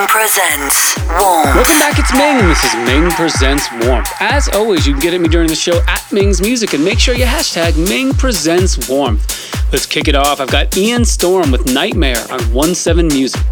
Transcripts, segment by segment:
Ming presents Warmth. Welcome back, it's Ming, and this is Ming Presents Warmth. As always, you can get at me during the show at Ming's Music, and make sure you hashtag Ming Presents Warmth. Let's kick it off. I've got Ian Storm with Nightmare on 1 7 Music.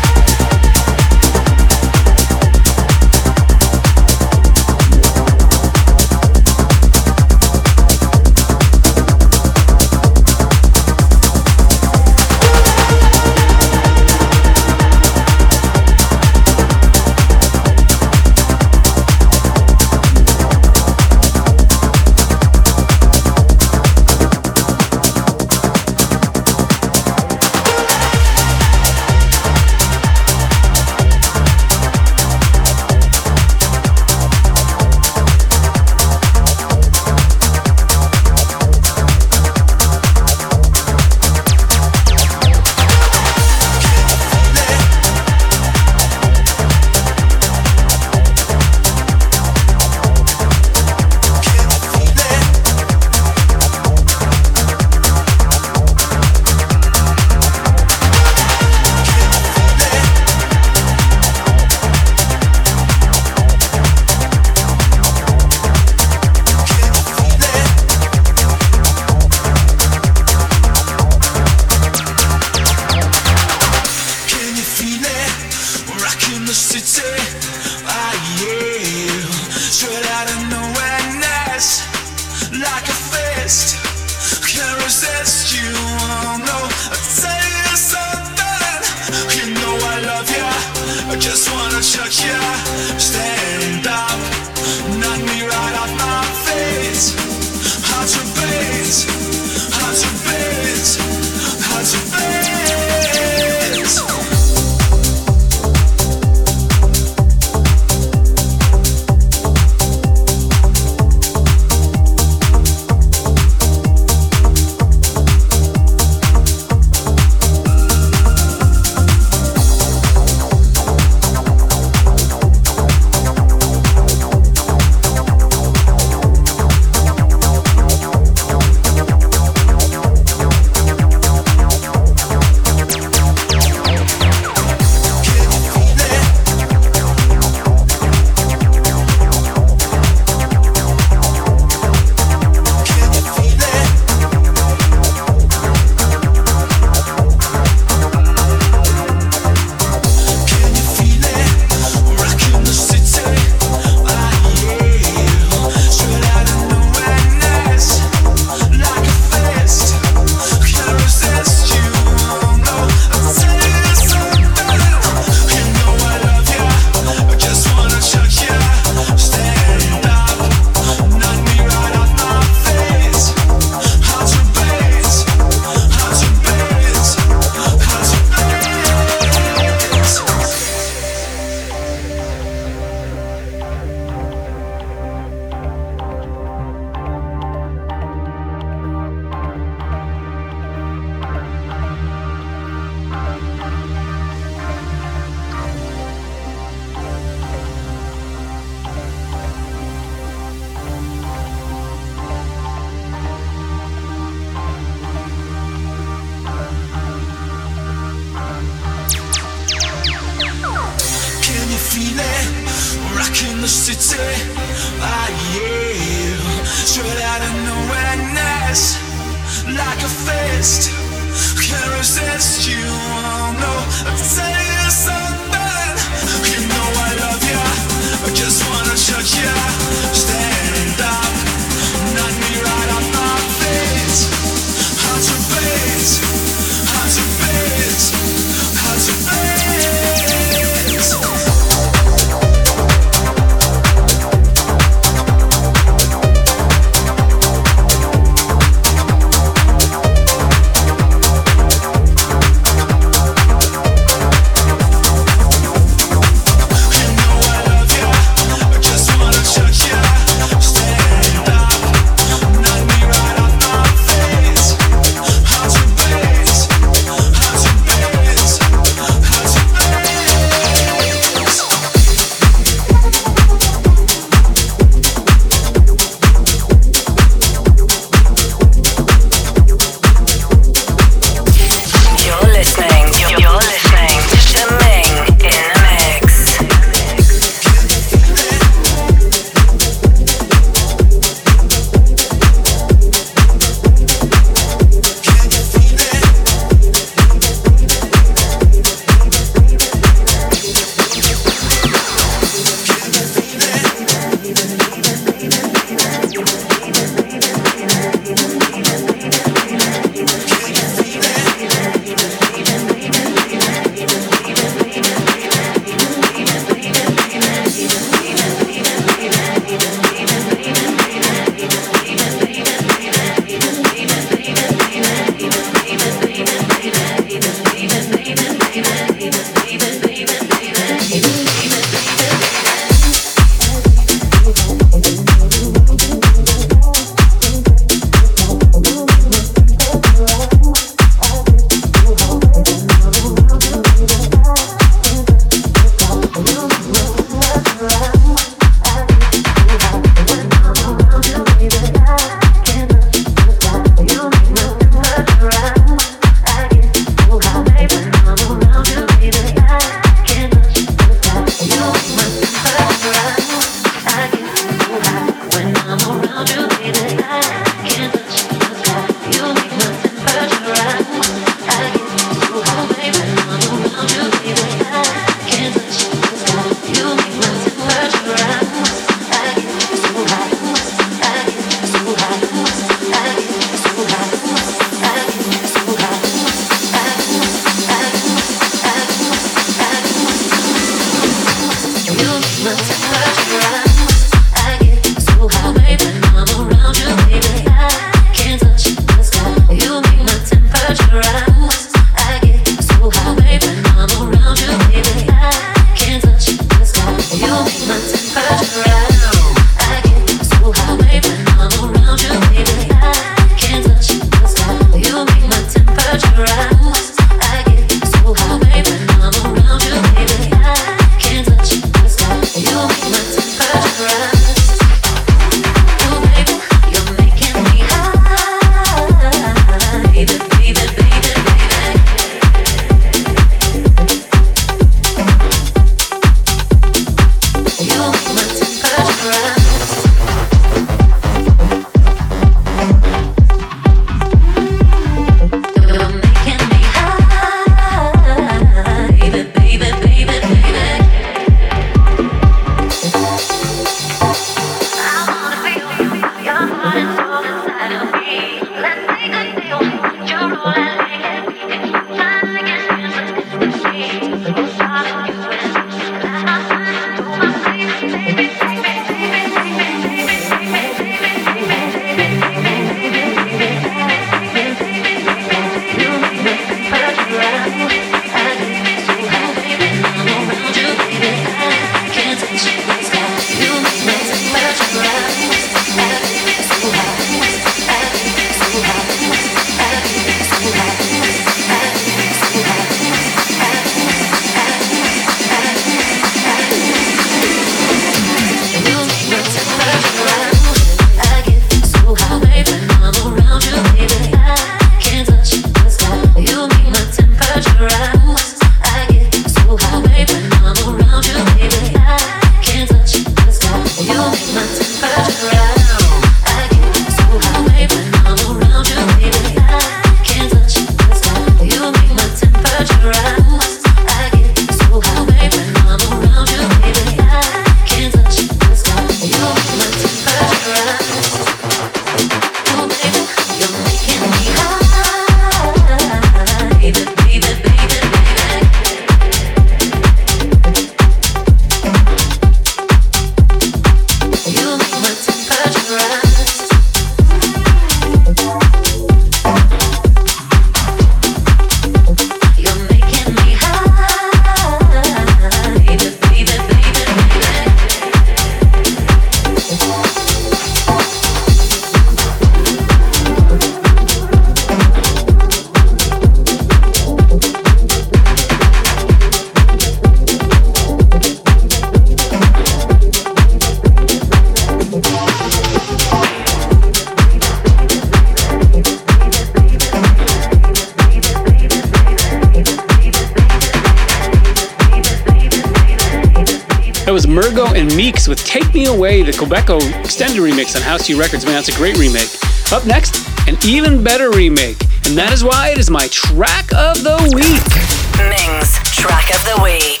Quebeco extended remix on House U Records. Man, that's a great remake. Up next, an even better remake, and that is why it is my track of the week. Ming's track of the week.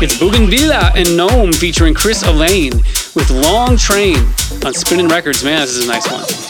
It's Bougenvilla and Gnome featuring Chris Elaine with Long Train on Spinnin' Records. Man, this is a nice one.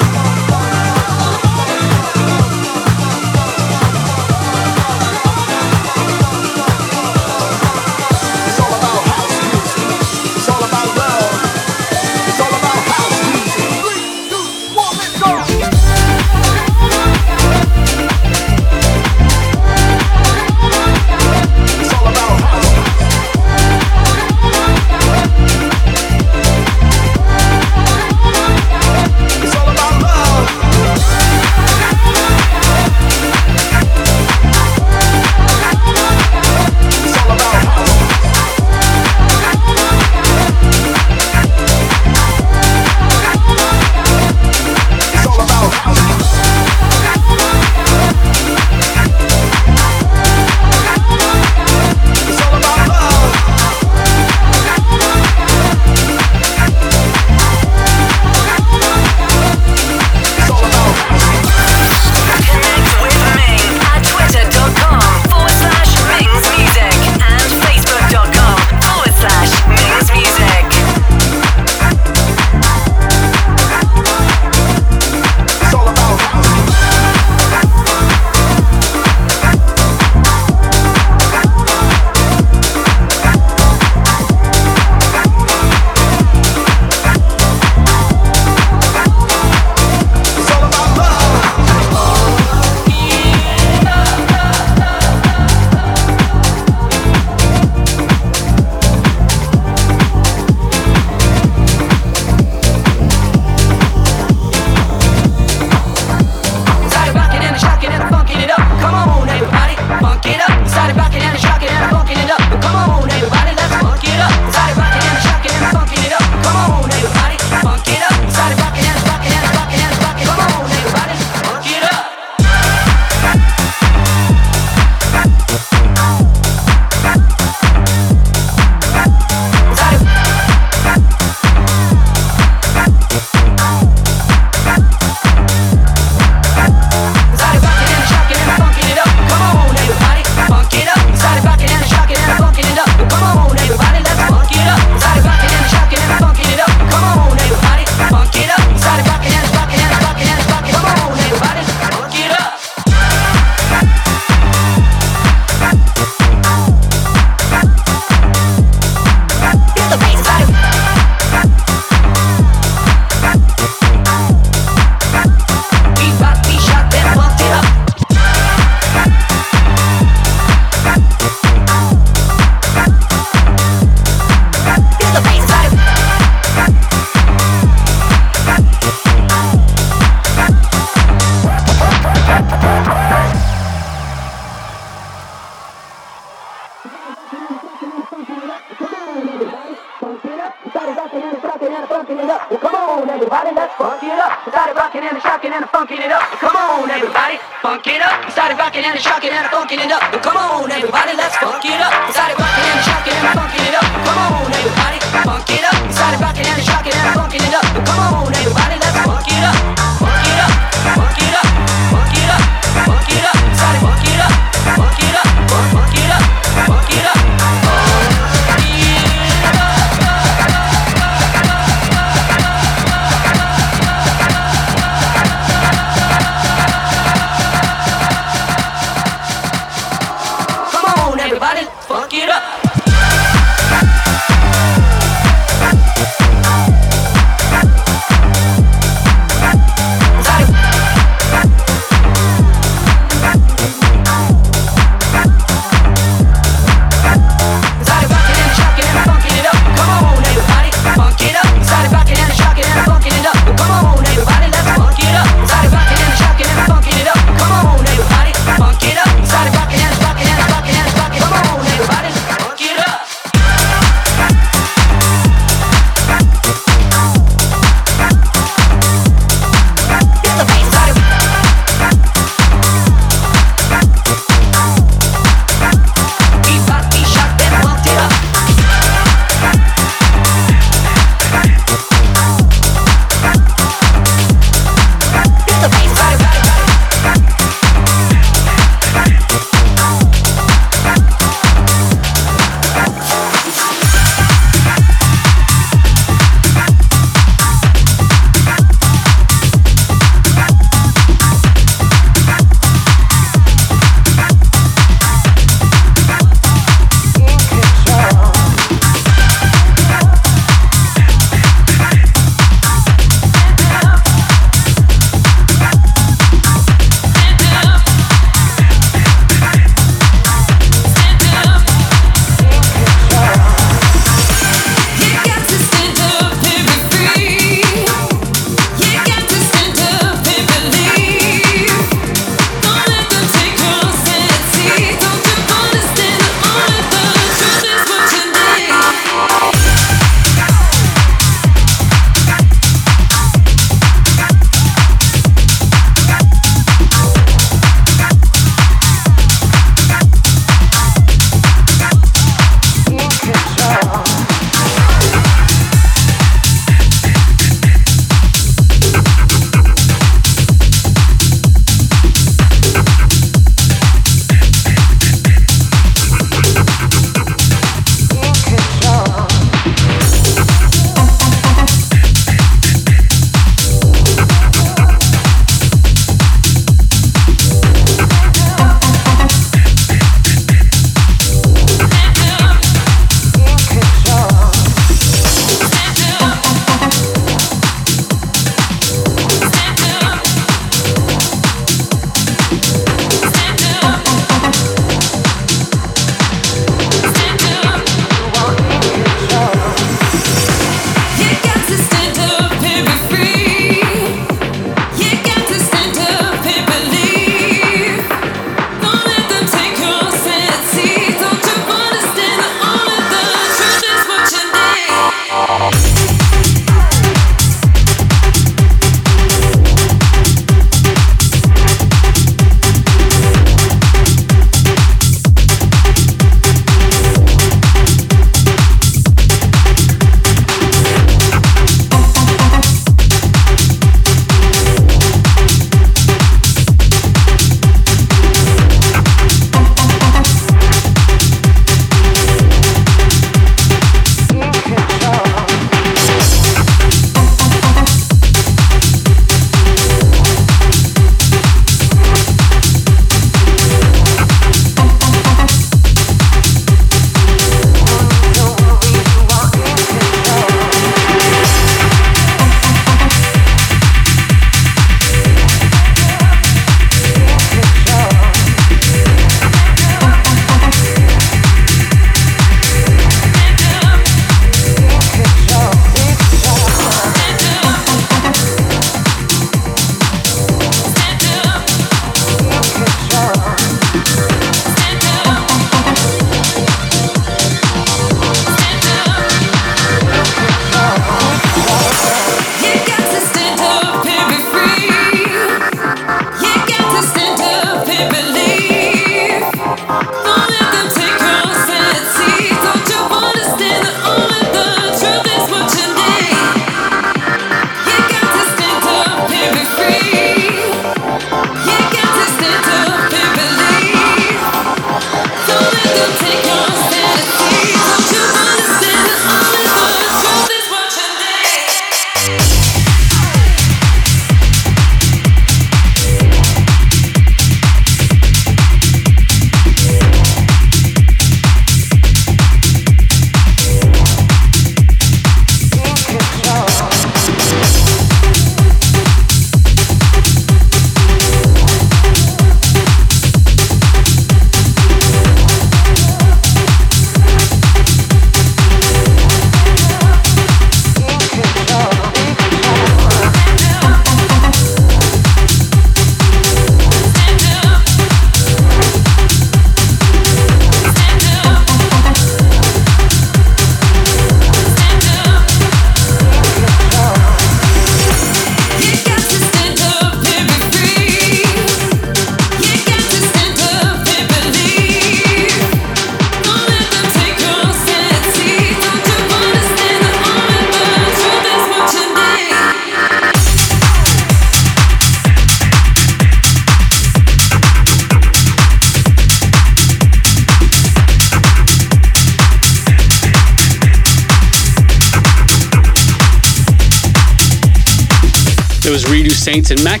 And Matt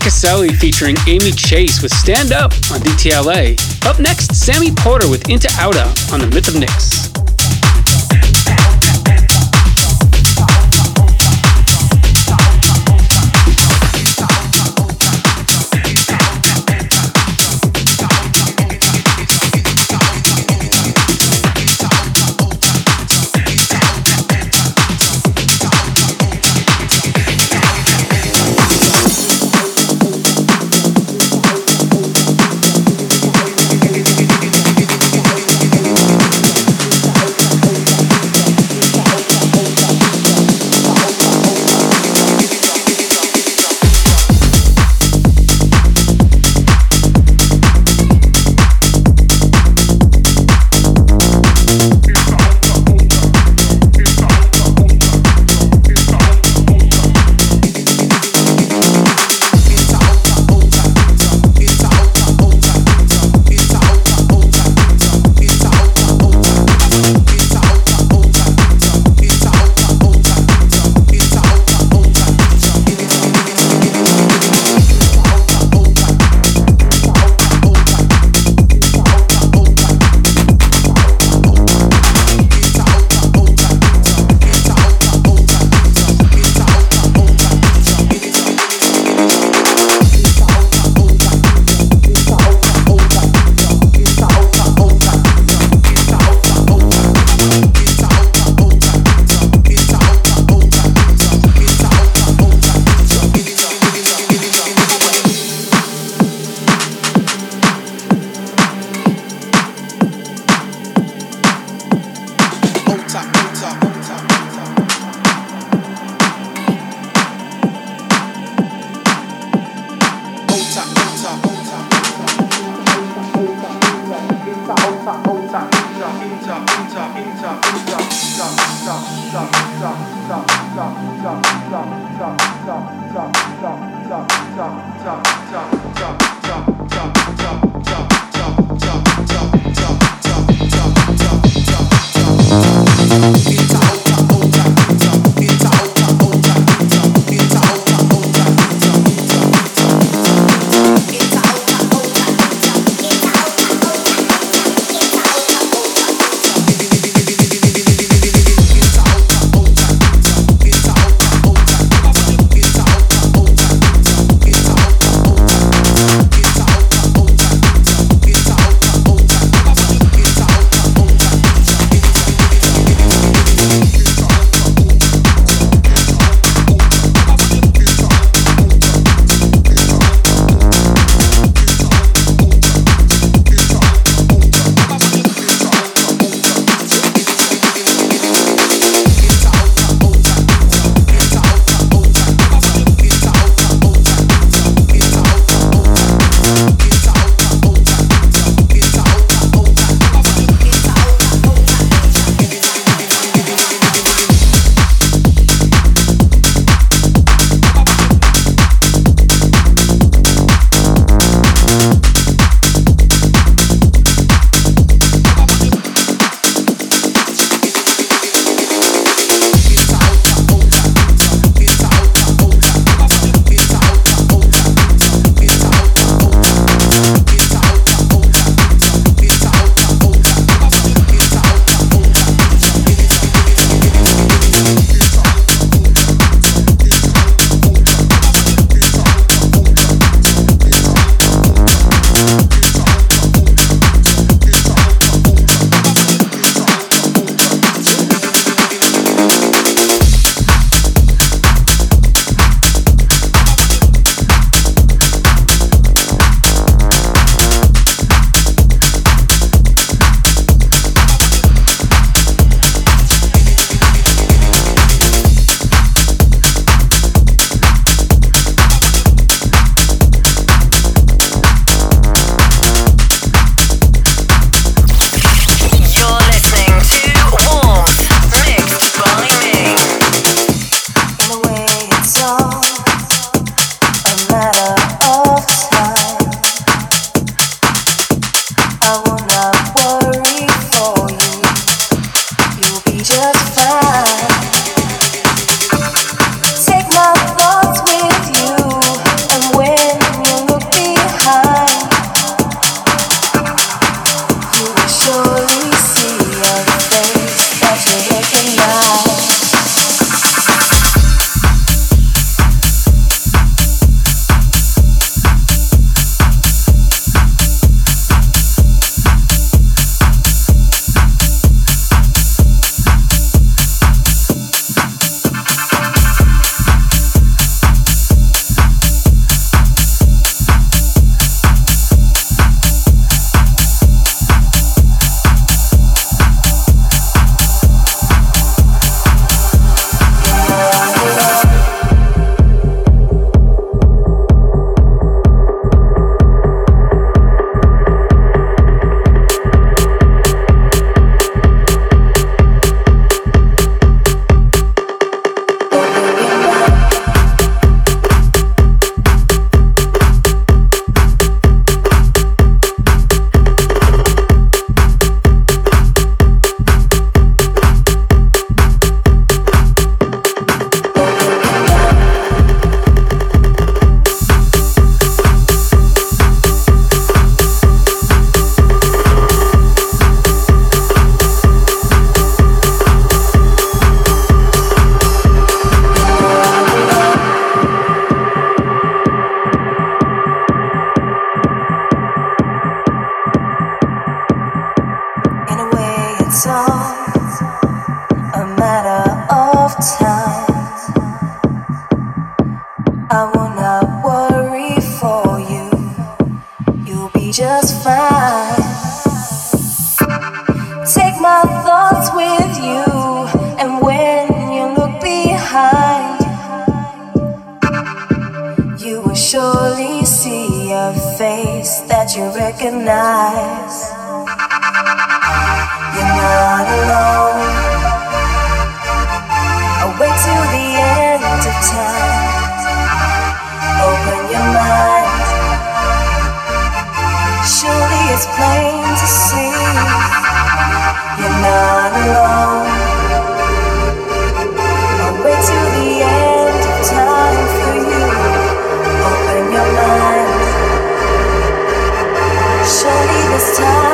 featuring Amy Chase with Stand Up on DTLA. Up next, Sammy Porter with Into Outa on the Myth of just fine. Take my thoughts with you, and when you look behind, you will surely see a face that you recognize. You're not alone. Away to the end of time. Open your mind. It's plain to see. You're not alone. The end of time for you. Open your mind. Surely there's time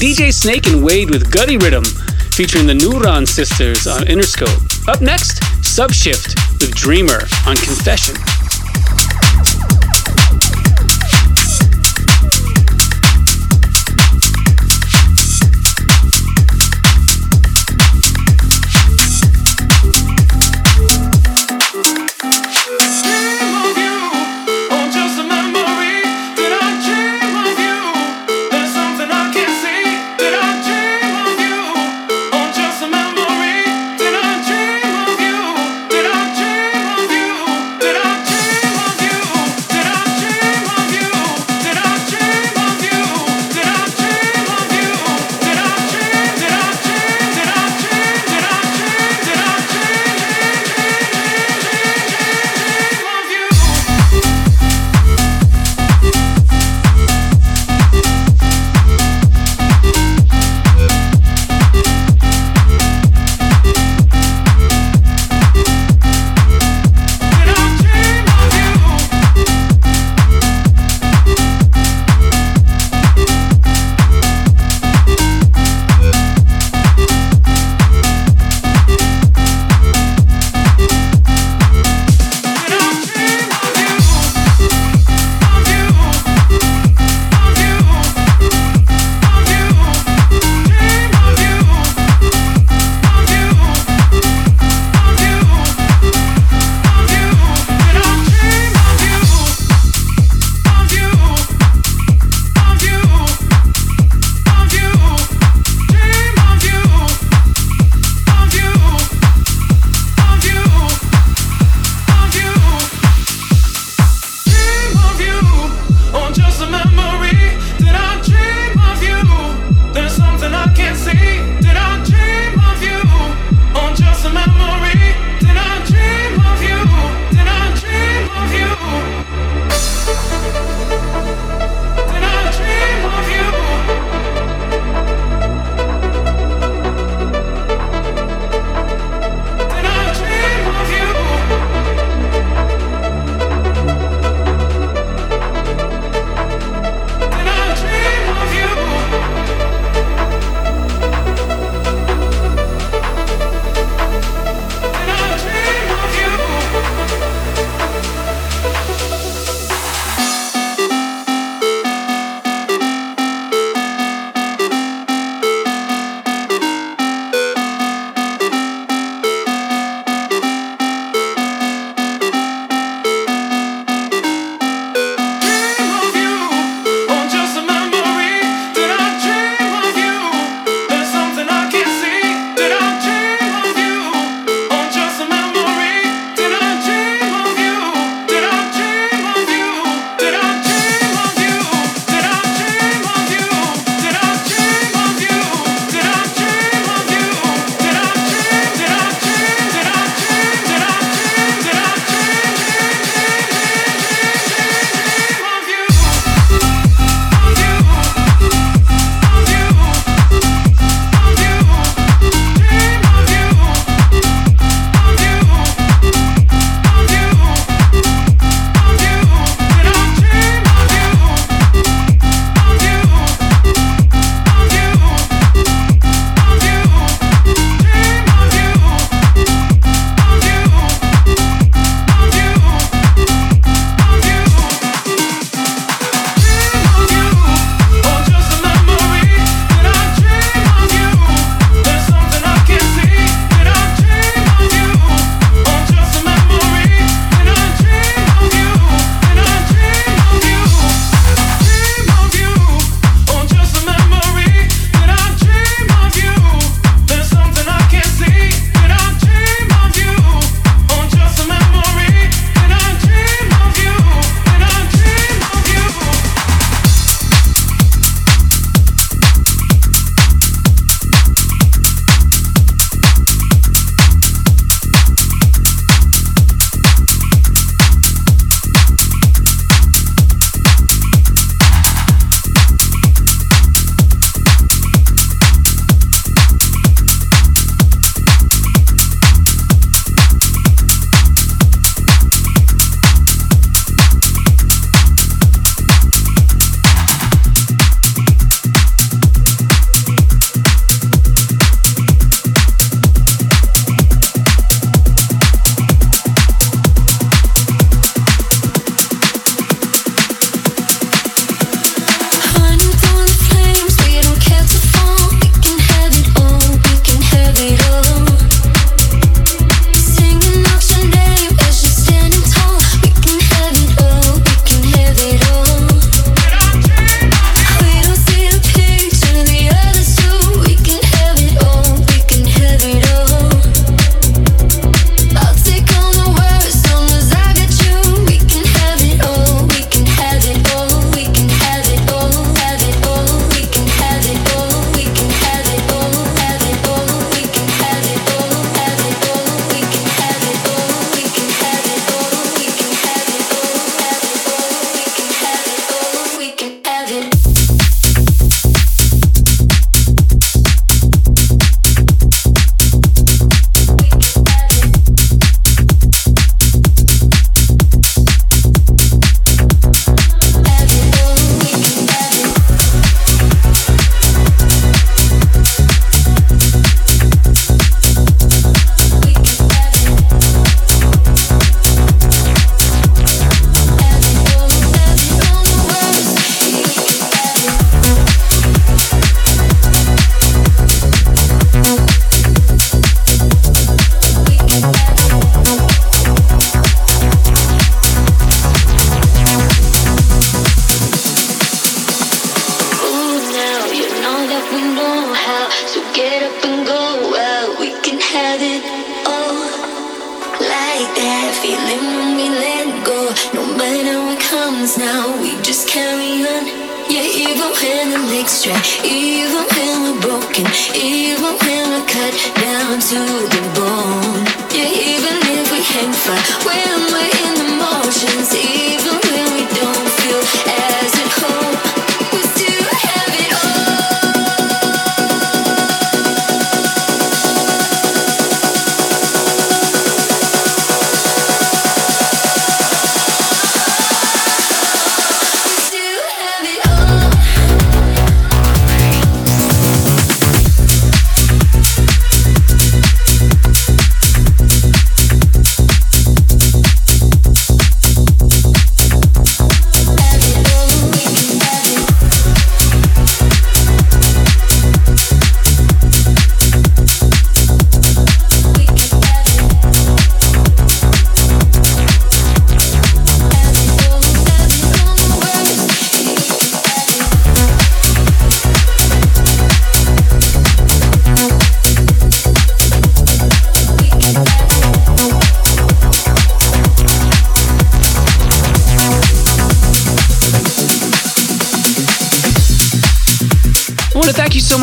DJ Snake and Wade with Guddi Riddim, featuring the Nooran Sisters on Interscope. Up next, Subshift with Dreamer on Confession.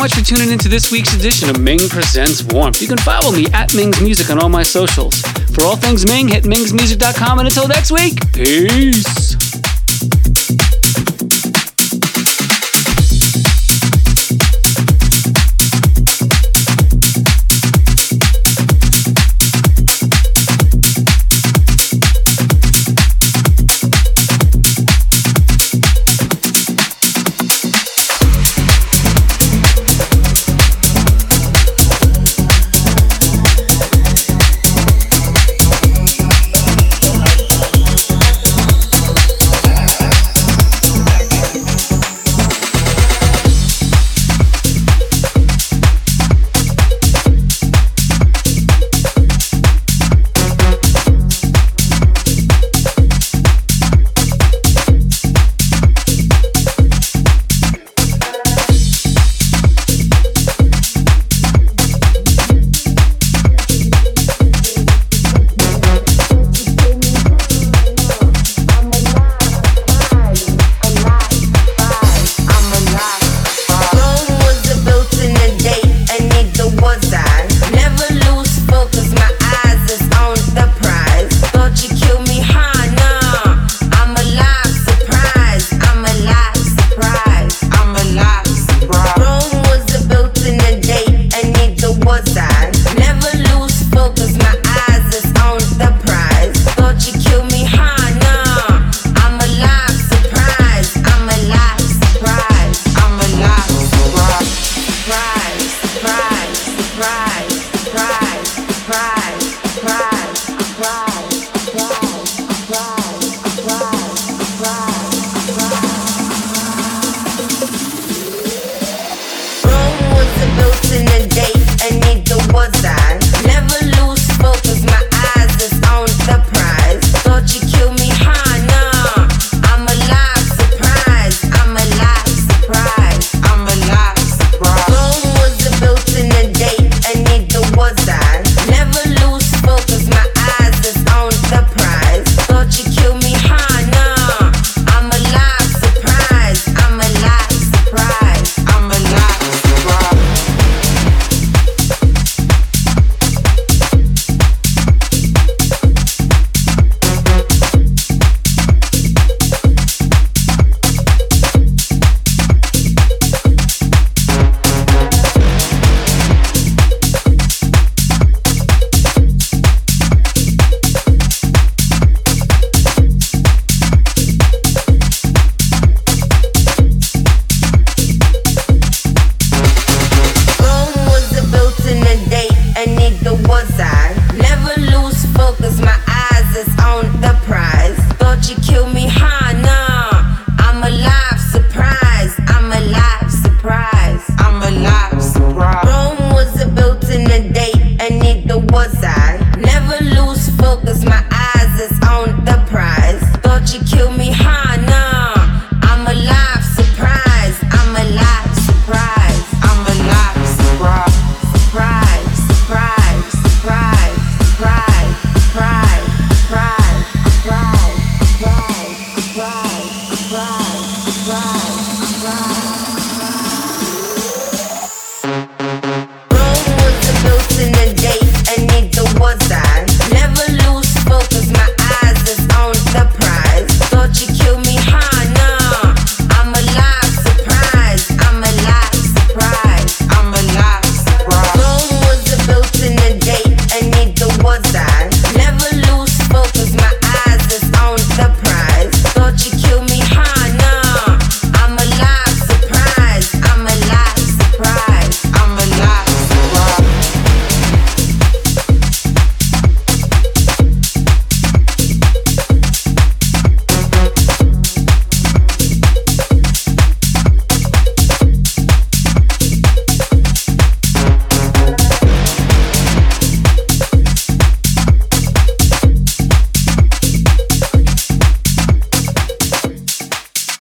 Much for tuning into this week's edition of Ming Presents Warmth. You can follow me at Ming's Music on all my socials. For all things Ming, hit mingsmusic.com and until next week, peace.